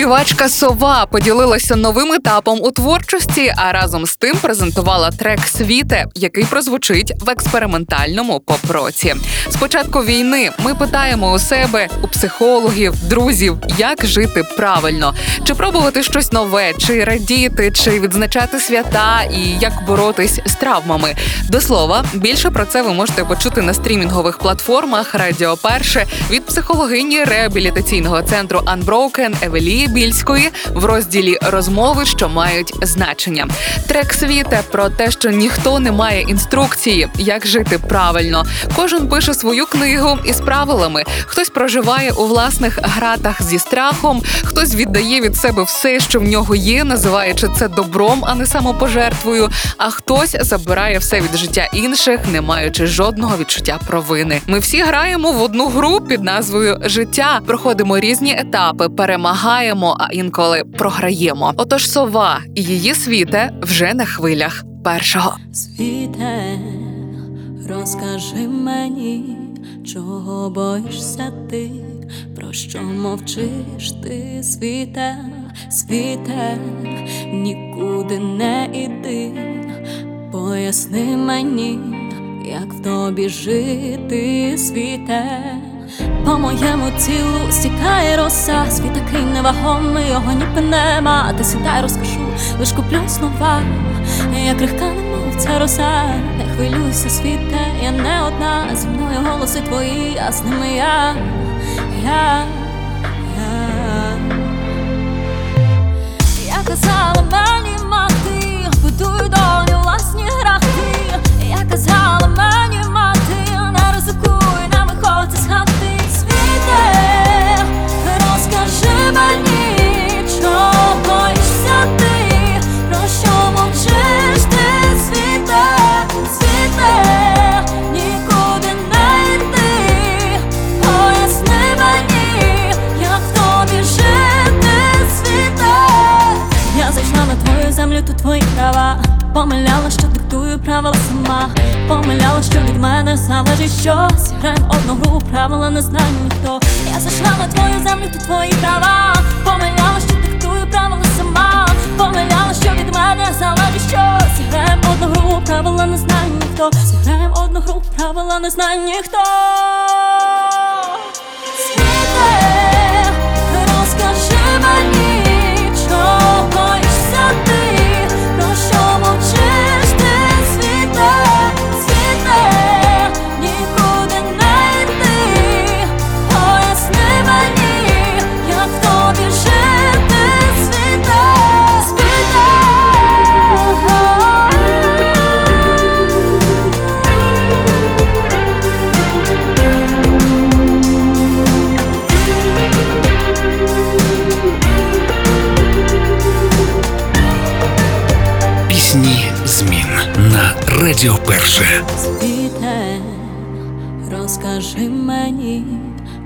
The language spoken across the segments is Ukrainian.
Співачка Сова поділилася новим етапом у творчості, а разом з тим презентувала трек Світе, який прозвучить в експериментальному поп-році. З початку війни ми питаємо у себе, у психологів, друзів, як жити правильно, чи пробувати щось нове, чи радіти, чи відзначати свята, і як боротись з травмами. До слова, більше про це ви можете почути на стрімінгових платформах Радіо Перше від психологині реабілітаційного центру Unbroken Евелії Більської в розділі розмови, що мають значення. Трек світе про те, що ніхто не має інструкції, як жити правильно. Кожен пише свою книгу із правилами. Хтось проживає у власних гратах зі страхом, хтось віддає від себе все, що в нього є, називаючи це добром, а не самопожертвою. А хтось забирає все від життя інших, не маючи жодного відчуття провини. Ми всі граємо в одну гру під назвою Життя. Проходимо різні етапи, перемагаємо, а інколи програємо. Отож, сова і її світе вже на хвилях першого. Світе, розкажи мені, чого боїшся ти, про що мовчиш ти, світе, світе, нікуди не іди, поясни мені, як в тобі жити, світе. По моєму тілу стікає роса, світ такий невагомий, його ніби нема. Ти сідай, розкажу, лиш куплю слова. Я крихка, немов ця роса, не хвилюйся, світе, я не одна. Зі мною голоси твої, а з ними я, я, я. Я казала мені Помиляла, що диктую правила сама. Помиляла, що від мене залежить щось. Граємо одну гру, правила не знає ніхто. Я зайшла на твою землю, тут твої права. Помиляла, що диктую правила сама. Помиляла, що від мене залежить щось. Граємо одну гру, правила не знає ніхто. Зіграємо одну гру, правила не знає ніхто. Радіо Перше. Світе, розкажи мені,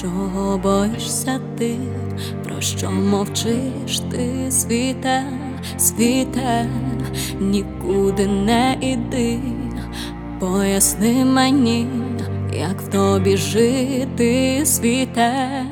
чого боїшся ти, про що мовчиш ти, світе, світе, нікуди не іди, поясни мені, як в тобі жити, світе.